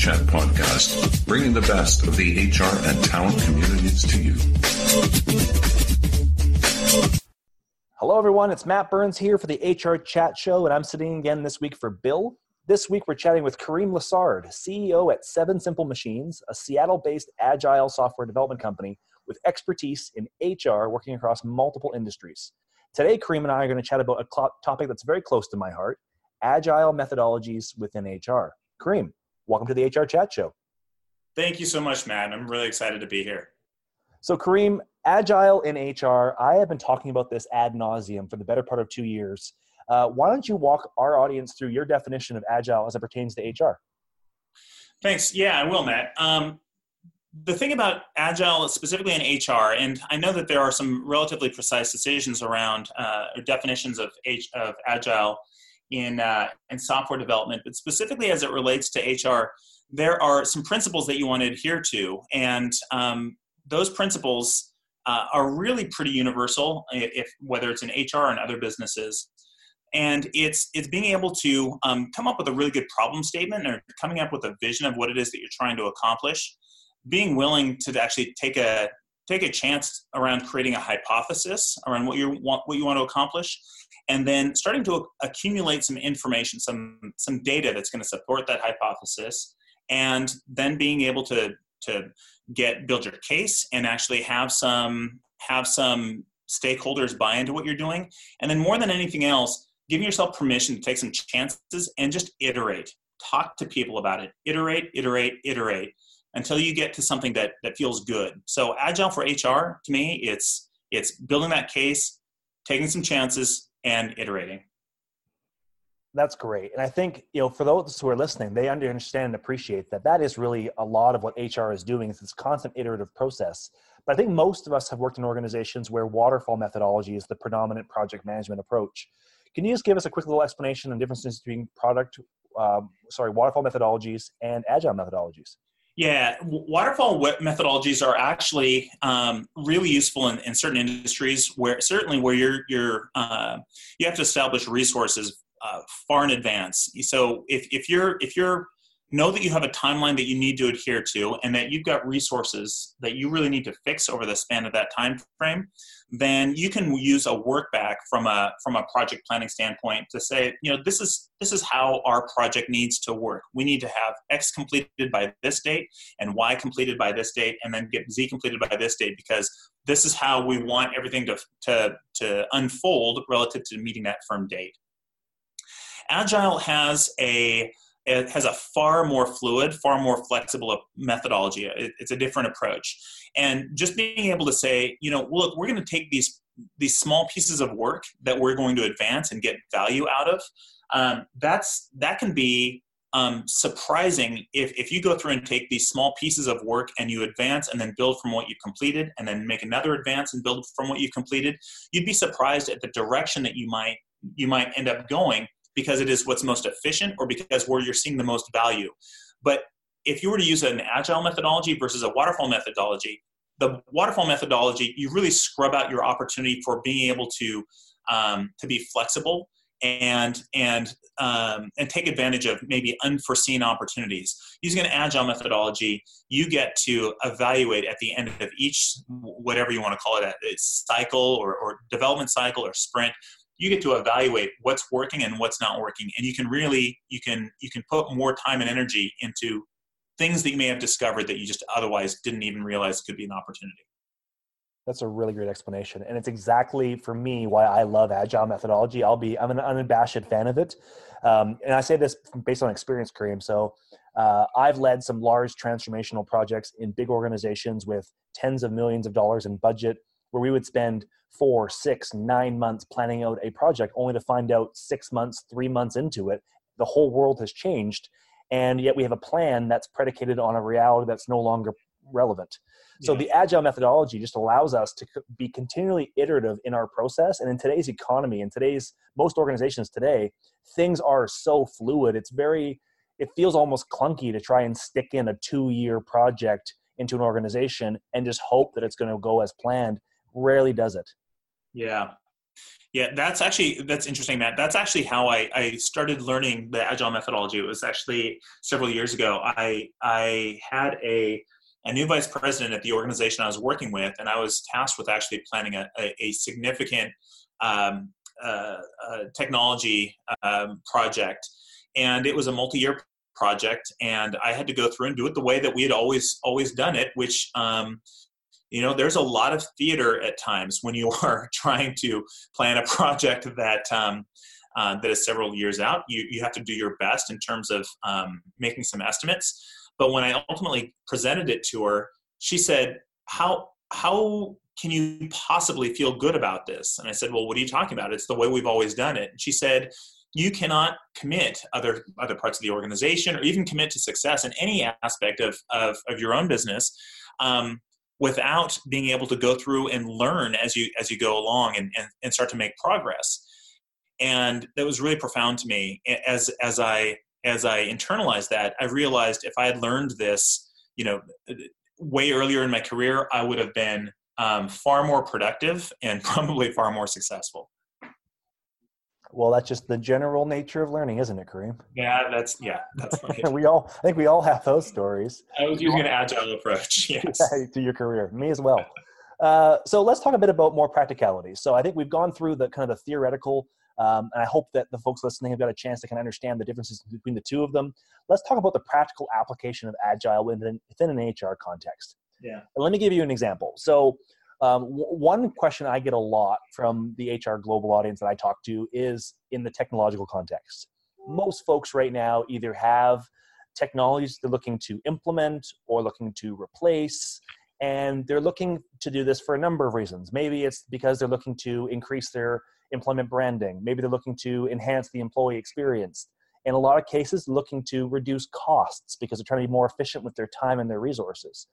Chat podcast, bringing the best of the HR and talent communities to you. Hello, everyone. It's Matt Burns here for the HR Chat Show, and I'm sitting again this week for Bill. This week, we're chatting with Kareem Lessard, CEO at Seven Simple Machines, a Seattle based agile software development company with expertise in HR working across multiple industries. Today, Kareem and I are going to chat about a topic that's very close to my heart agile methodologies within HR. Kareem, welcome to the HR Chat Show. Thank you so much, Matt. I'm really excited to be here. So, Kareem, agile in HR, I have been talking about this ad nauseum for the better part of two years. Uh, why don't you walk our audience through your definition of agile as it pertains to HR? Thanks. Yeah, I will, Matt. Um, the thing about agile specifically in hr and i know that there are some relatively precise decisions around uh, definitions of, H, of agile in, uh, in software development but specifically as it relates to hr there are some principles that you want to adhere to. And um, those principles uh, are really pretty universal if whether it's in hr and other businesses. And it's it's being able to um, come up with a really good problem statement or coming up with a vision of what it is that you're trying to accomplish being willing to actually take a take a chance around creating a hypothesis around what you want what you want to accomplish and then starting to accumulate some information some some data that's going to support that hypothesis and then being able to to get build your case and actually have some have some stakeholders buy into what you're doing. And then more than anything else giving yourself permission to take some chances and just iterate. Talk to people about it. Iterate iterate iterate until you get to something that that feels good. So agile for HR to me, it's it's building that case, taking some chances, and iterating. That's great, and I think you know for those who are listening, they understand and appreciate that that is really a lot of what HR is doing. It's this constant iterative process. But I think most of us have worked in organizations where waterfall methodology is the predominant project management approach. Can you just give us a quick little explanation on differences between product, um, sorry, waterfall methodologies and agile methodologies? Yeah, waterfall methodologies are actually um, really useful in, in, certain industries where certainly where you're you're uh, you have to establish resources uh, far in advance. So if, if you're if you're know that you have a timeline that you need to adhere to and that you've got resources that you really need to fix over the span of that time frame then you can use a work back from a from a project planning standpoint to say you know this is this is how our project needs to work. We need to have x completed by this date and y completed by this date and then get z completed by this date because this is how we want everything to to to unfold relative to meeting that firm date. Agile has a it has a far more fluid, far more flexible methodology. It, it's a different approach. And just being able to say, you know, look, we're going to take these these small pieces of work that we're going to advance and get value out of. Um, that's that can be um, surprising if, if you go through and take these small pieces of work and you advance and then build from what you've completed and then make another advance and build from what you've completed you'd be surprised at the direction that you might you might end up going because it is what's most efficient or because where you're seeing the most value. But if you were to use an agile methodology versus a waterfall methodology, the waterfall methodology, you really scrub out your opportunity for being able to um, to be flexible and and um, and take advantage of maybe unforeseen opportunities. Using an agile methodology, you get to evaluate at the end of each whatever you want to call it, a cycle or, or development cycle or sprint you get to evaluate what's working and what's not working. And you can really you can you can put more time and energy into things that you may have discovered that you just otherwise didn't even realize could be an opportunity. That's a really great explanation. And it's exactly for me why i love agile methodology. I'll be i'm an unabashed fan of it. Um, and i say this based on experience kareem. So uh, i've led some large transformational projects in big organizations with tens of millions of dollars in budget where we would spend four, six, nine months planning out a project only to find out six months, three months into it, the whole world has changed. And yet we have a plan that's predicated on a reality that's no longer relevant. So yeah. the agile methodology just allows us to be continually iterative in our process. And in today's economy, in today's most organizations today, things are so fluid. It's very, it feels almost clunky to try and stick in a two year project into an organization and just hope that it's going to go as planned rarely does it. Yeah. Yeah, that's actually that's interesting, Matt. That's actually how I, I started learning the agile methodology. It was actually several years ago. I I had a a new vice president at the organization I was working with, and I was tasked with actually planning a, a, a significant um, uh, uh, technology um, project, and it was a multi-year project, and I had to go through and do it the way that we had always always done it, which um, you know there's a lot of theater at times when you are trying to plan a project that um, uh, that is several years out. You, you have to do your best in terms of um, making some estimates. But when i ultimately presented it to her she said how how can you possibly feel good about this? And i said well what are you talking about? It's the way we've always done it. And she said you cannot commit other other parts of the organization or even commit to success in any aspect of of, of your own business um, without being able to go through and learn as you as you go along and, and, and start to make progress. And that was really profound to me. As as i as i internalized that i realized if i had learned this you know way earlier in my career i would have been um, far more productive and probably far more successful well, that's just the general nature of learning, isn't it, Kareem? Yeah, that's yeah, that's right. we all, I think we all have those stories. I was using an agile approach, yes, to your career. Me as well. Uh, so let's talk a bit about more practicality. So I think we've gone through the kind of the theoretical, um, and I hope that the folks listening have got a chance to kind of understand the differences between the two of them. Let's talk about the practical application of agile within, within an HR context. Yeah. And let me give you an example. So um, w- one question I get a lot from the HR global audience that I talk to is in the technological context. Most folks right now either have technologies they're looking to implement or looking to replace, and they're looking to do this for a number of reasons. Maybe it's because they're looking to increase their employment branding, maybe they're looking to enhance the employee experience. In a lot of cases, looking to reduce costs because they're trying to be more efficient with their time and their resources.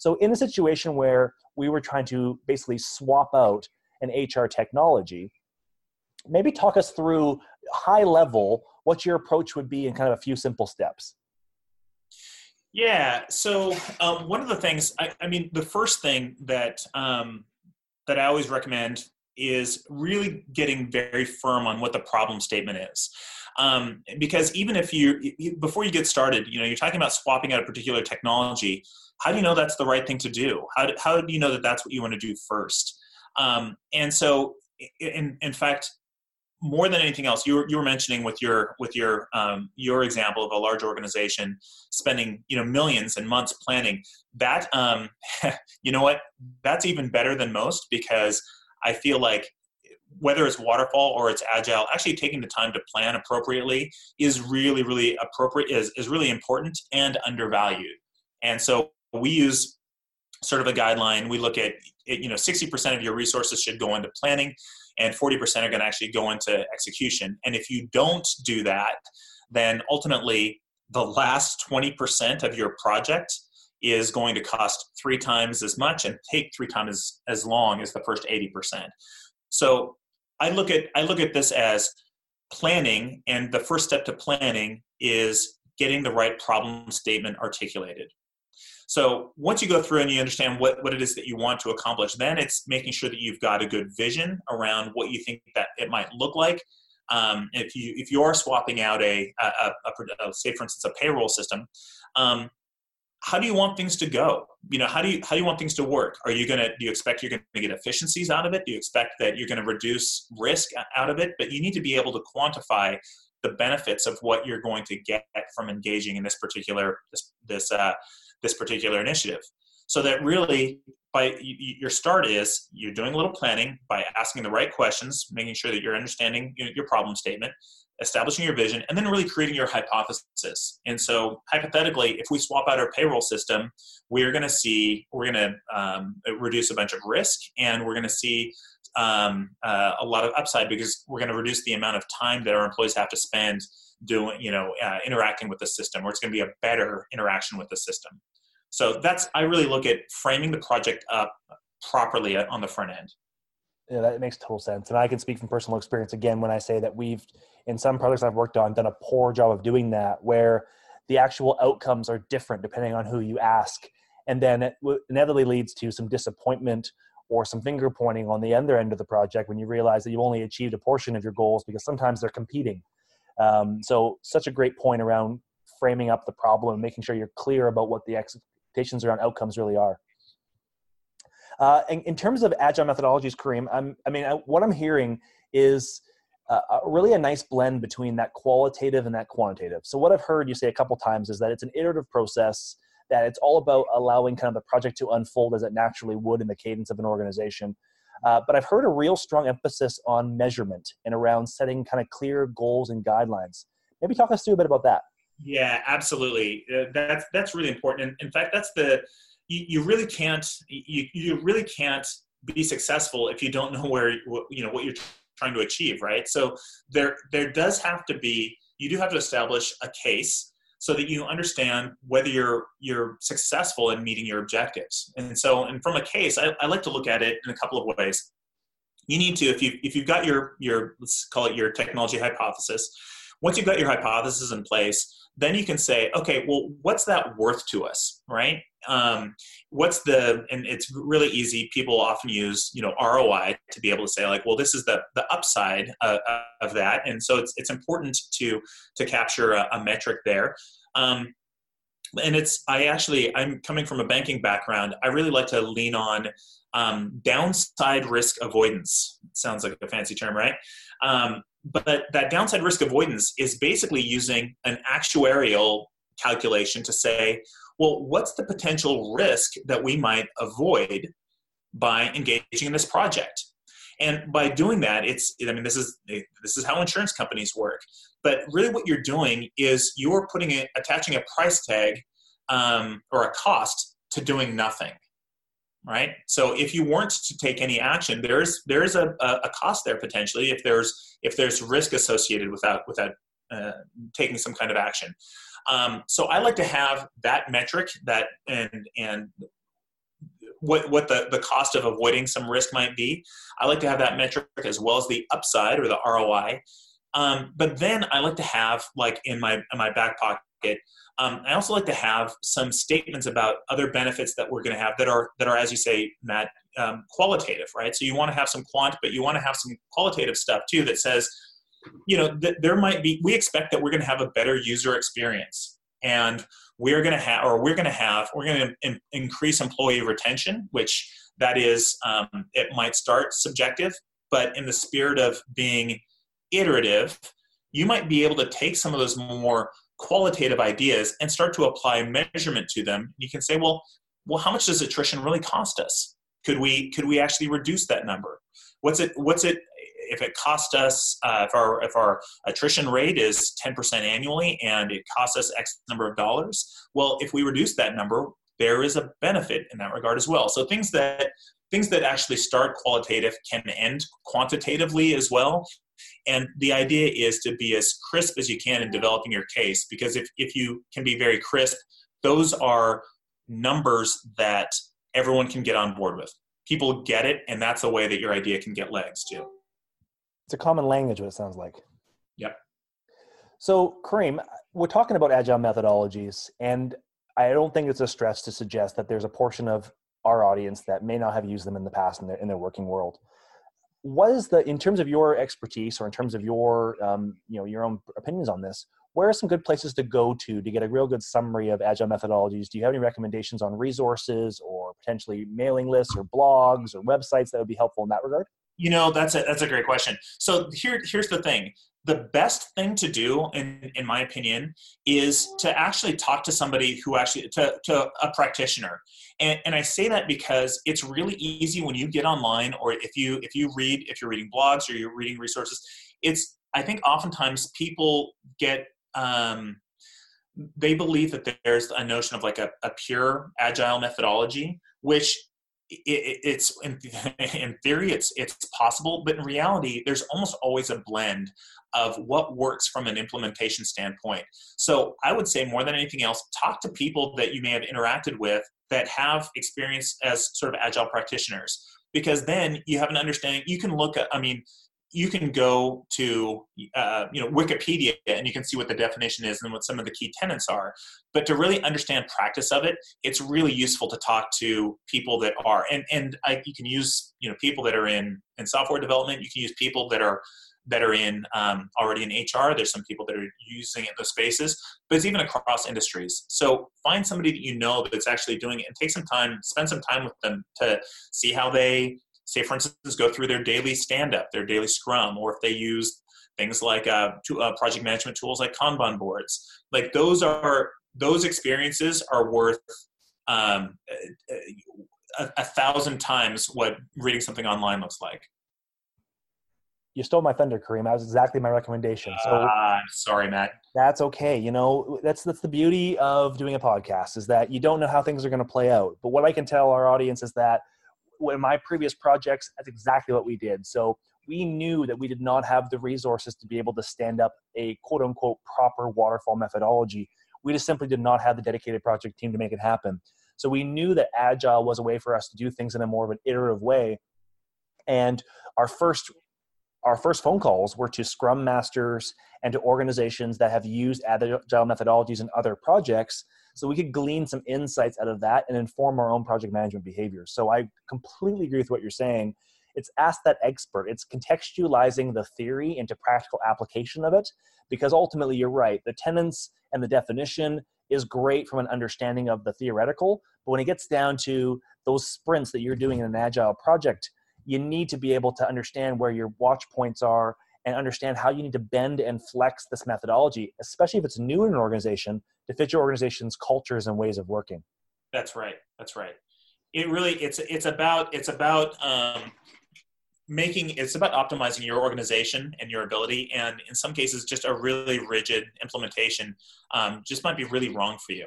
So, in a situation where we were trying to basically swap out an HR technology, maybe talk us through high level what your approach would be in kind of a few simple steps. Yeah. So um, one of the things, I, I, mean, the first thing that um, that I always recommend is really getting very firm on what the problem statement is. Um, because even if you before you get started, you know, you're talking about swapping out a particular technology how do you know that's the right thing to do? How do, how do you know that that's what you want to do first? Um, and so, in, in fact, more than anything else, you were, you were mentioning with your with your um, your example of a large organization spending you know millions and months planning. That um, you know what, that's even better than most because I feel like whether it's waterfall or it's agile, actually taking the time to plan appropriately is really really appropriate is is really important and undervalued. And so we use sort of a guideline. We look at, you know, 60% of your resources should go into planning and 40% are going to actually go into execution. And if you don't do that, then ultimately the last 20% of your project is going to cost three times as much and take three times as, as long as the first 80%. So I look at I look at this as planning and the first step to planning is getting the right problem statement articulated. So once you go through and you understand what, what it is that you want to accomplish, then it's making sure that you've got a good vision around what you think that it might look like. Um, if you if you are swapping out a, a, a, a say for instance a payroll system, um, how do you want things to go? You know, how do you how do you want things to work? Are you gonna do you expect you're gonna get efficiencies out of it? Do you expect that you're gonna reduce risk out of it? But you need to be able to quantify the benefits of what you're going to get from engaging in this particular this this uh, this particular initiative. So that really, by your start is you're doing a little planning by asking the right questions, making sure that you're understanding your problem statement, establishing your vision, and then really creating your hypothesis. And so, hypothetically, if we swap out our payroll system, we're going to see we're going to um, reduce a bunch of risk, and we're going to see um, uh, a lot of upside because we're going to reduce the amount of time that our employees have to spend doing, you know, uh, interacting with the system, or it's going to be a better interaction with the system. So that's I really look at framing the project up properly on the front end. Yeah, that makes total sense. And I can speak from personal experience again when I say that we've, in some projects I've worked on, done a poor job of doing that, where the actual outcomes are different depending on who you ask. And then it inevitably leads to some disappointment or some finger pointing on the other end of the project when you realize that you've only achieved a portion of your goals because sometimes they're competing. Um, so, such a great point around framing up the problem and making sure you're clear about what the expectations around outcomes really are. Uh, in, in, terms of agile methodologies, Kareem, I'm, I mean, I, what I'm hearing is really a nice blend between that qualitative and that quantitative. So, what I've heard you say a couple times is that it's an iterative process that it's all about allowing kind of the project to unfold as it naturally would in the cadence of an organization. Uh, but I've heard a real strong emphasis on measurement and around setting kind of clear goals and guidelines. Maybe talk us through a bit about that. Yeah, absolutely. Uh, that's that's really important. In, in fact, that's the you, you really can't you, you really can't be successful if you don't know where you know what you're trying to achieve, right? So there there does have to be you do have to establish a case so that you understand whether you're you're successful in meeting your objectives. And so, and from a case, I, I like to look at it in a couple of ways. You need to, if you if you've got your your let's call it your technology hypothesis. Once you've got your hypothesis in place, then you can say, okay, well, what's that worth to us, right? Um, what's the and it's really easy. People often use you know ROI to be able to say like, well, this is the the upside uh, of that, and so it's it's important to to capture a, a metric there. Um, and it's I actually I'm coming from a banking background. I really like to lean on um, downside risk avoidance. Sounds like a fancy term, right? Um, but that downside risk avoidance is basically using an actuarial calculation to say, well, what's the potential risk that we might avoid by engaging in this project? And by doing that, it's I mean this is this is how insurance companies work. But really, what you're doing is you're putting it attaching a price tag um, or a cost to doing nothing right so if you weren't to take any action there's there's a, a cost there potentially if there's if there's risk associated without without uh, taking some kind of action um, so i like to have that metric that and and what what the, the cost of avoiding some risk might be i like to have that metric as well as the upside or the roi um, but then i like to have like in my in my back pocket um, I also like to have some statements about other benefits that we're going to have that are that are, as you say, Matt, um, qualitative, right? So you want to have some quant, but you want to have some qualitative stuff too that says, you know, that there might be. We expect that we're going to have a better user experience, and we're going to have, or we're going to have, we're going to in, increase employee retention, which that is, um, it might start subjective, but in the spirit of being iterative, you might be able to take some of those more qualitative ideas and start to apply measurement to them. You can say well well how much does attrition really cost us? Could we could we actually reduce that number? What's it what's it if it cost us uh, if our if our attrition rate is 10% annually and it costs us x number of dollars well if we reduce that number there is a benefit in that regard as well so things that things that actually start qualitative can end quantitatively as well and the idea is to be as crisp as you can in developing your case, because if, if you can be very crisp, those are numbers that everyone can get on board with. People get it, and that's a way that your idea can get legs too. It's a common language, what it sounds like. Yep. So, Kareem, we're talking about agile methodologies, and I don't think it's a stretch to suggest that there's a portion of our audience that may not have used them in the past in their, in their working world what is the in terms of your expertise or in terms of your um, you know your own opinions on this where are some good places to go to to get a real good summary of agile methodologies do you have any recommendations on resources or potentially mailing lists or blogs or websites that would be helpful in that regard you know that's a that's a great question. So here here's the thing. The best thing to do in, in my opinion is to actually talk to somebody who actually to, to a practitioner. And, and i say that because it's really easy when you get online or if you if you read if you're reading blogs or you're reading resources it's i think oftentimes people get um, they believe that there's a notion of like a, a pure agile methodology which it, it's in, theory it's it's possible but in reality there's almost always a blend of what works from an implementation standpoint. So i would say more than anything else talk to people that you may have interacted with that have experience as sort of agile practitioners because then you have an understanding you can look at i mean you can go to uh, you know Wikipedia and you can see what the definition is and what some of the key tenets are. But to really understand practice of it, it's really useful to talk to people that are and and I, you can use you know people that are in in software development. You can use people that are that are in um, already in HR. There's some people that are using it in those spaces, but it's even across industries. So find somebody that you know that's actually doing it and take some time, spend some time with them to see how they say, for instance, go through their daily stand up, their daily scrum, or if they use things like uh, to, uh, project management tools like Kanban boards. Like those are those experiences are worth um, a, a thousand times what reading something online looks like you stole my thunder, Kareem. That was exactly my recommendation. So uh, sorry, Matt. That's okay. You know, that's that's the beauty of doing a podcast is that you don't know how things are going to play out. But what I can tell our audience is that in my previous projects, that's exactly what we did. So we knew that we did not have the resources to be able to stand up a quote unquote proper waterfall methodology. We just simply did not have the dedicated project team to make it happen. So we knew that agile was a way for us to do things in a more of an iterative way. And our first our first phone calls were to scrum masters and to organizations that have used agile methodologies in other projects so we could glean some insights out of that and inform our own project management behavior. so i completely agree with what you're saying it's ask that expert it's contextualizing the theory into practical application of it because ultimately you're right the tenets and the definition is great from an understanding of the theoretical but when it gets down to those sprints that you're doing in an agile project you need to be able to understand where your watch points are and understand how you need to bend and flex this methodology, especially if it's new in an organization, to fit your organization's cultures and ways of working. That's right. That's right. It really it's it's about it's about um, making it's about optimizing your organization and your ability, and in some cases, just a really rigid implementation um, just might be really wrong for you.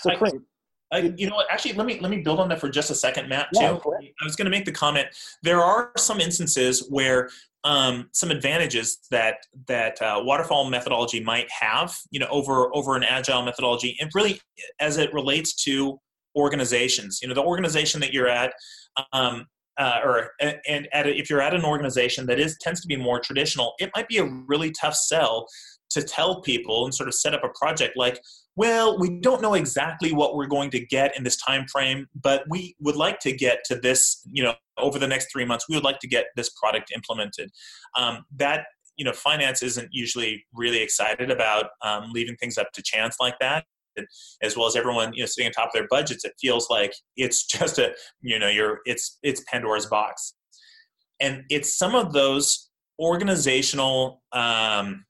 So, I, uh, you know what? Actually, let me let me build on that for just a second, Matt. Too. Yeah, I was going to make the comment. There are some instances where um, some advantages that that uh, waterfall methodology might have, you know, over over an agile methodology, and really as it relates to organizations. You know, the organization that you're at. Um, uh, or and at a, if you're at an organization that is tends to be more traditional, it might be a really tough sell to tell people and sort of set up a project like well we don't know exactly what we're going to get in this time frame but we would like to get to this you know over the next three months we would like to get this product implemented. Um, that you know finance isn't usually really excited about um, leaving things up to chance like that as well as everyone you know sitting on top of their budgets it feels like it's just a you know you're it's it's pandora's box. And it's some of those organizational um,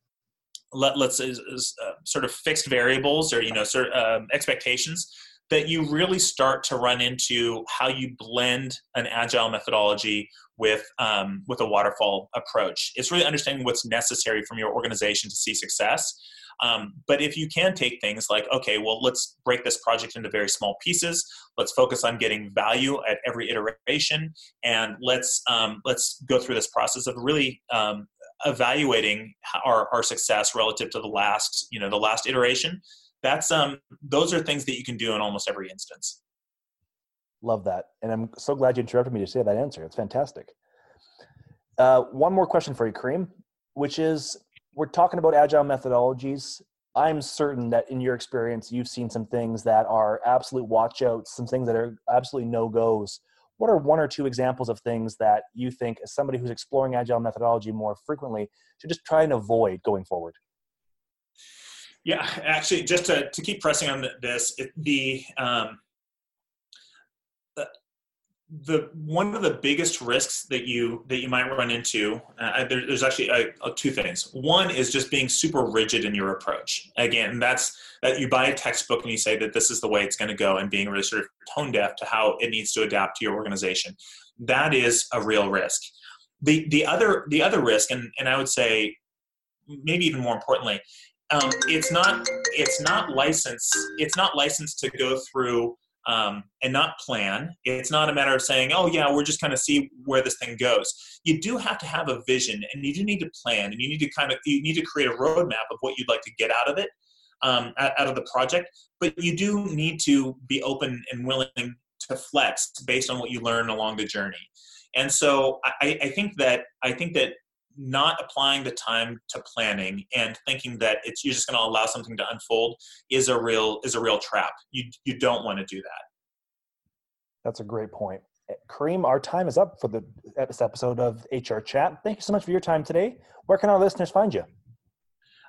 let, let's say uh, sort of fixed variables or you know sort of, um, expectations that you really start to run into how you blend an agile methodology with um, with a waterfall approach. It's really understanding what's necessary from your organization to see success. Um, but if you can take things like, okay, well, let's break this project into very small pieces. Let's focus on getting value at every iteration, and let's um, let's go through this process of really um, evaluating our, our success relative to the last you know the last iteration that's um those are things that you can do in almost every instance. Love that and i'm so glad you interrupted me to say that answer it's fantastic. Uh, one more question for you kareem which is we're talking about agile methodologies. I'm certain that in your experience you've seen some things that are absolute watchouts some things that are absolutely no goes what are one or two examples of things that you think as somebody who's exploring agile methodology more frequently should just try and avoid going forward? Yeah actually just to, to keep pressing on this it, the um, the one of the biggest risks that you that you might run into uh, there, there's actually uh, uh, two things. One is just being super rigid in your approach. Again that's that you buy a textbook and you say that this is the way it's going to go and being really sort of tone deaf to how it needs to adapt to your organization. That is a real risk. The the other the other risk and and i would say maybe even more importantly um, it's not it's not licensed it's not licensed to go through um, and not plan. It's not a matter of saying, oh, yeah, we're just kind of see where this thing goes. You do have to have a vision and you do need to plan and you need to kind of, you need to create a roadmap of what you'd like to get out of it, um, out of the project. But you do need to be open and willing to flex based on what you learn along the journey. And so I, I think that I think that not applying the time to planning and thinking that it's you're just going to allow something to unfold is a real is a real trap. You you don't want to do that. That's a great point. Kareem, our time is up for the this episode of HR Chat. Thank you so much for your time today. Where can our listeners find you?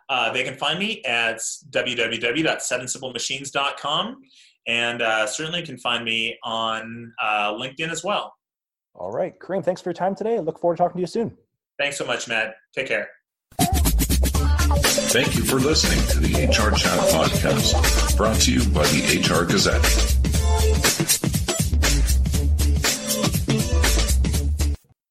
Uh, they can find me at www.sevensimple.machines.com and uh, certainly can find me on uh, LinkedIn as well. All right. Kareem, thanks for your time today. I look forward to talking to you soon. Thanks so much, Matt. Take care. Thank you for listening to the HR Chat Podcast, brought to you by the HR Gazette.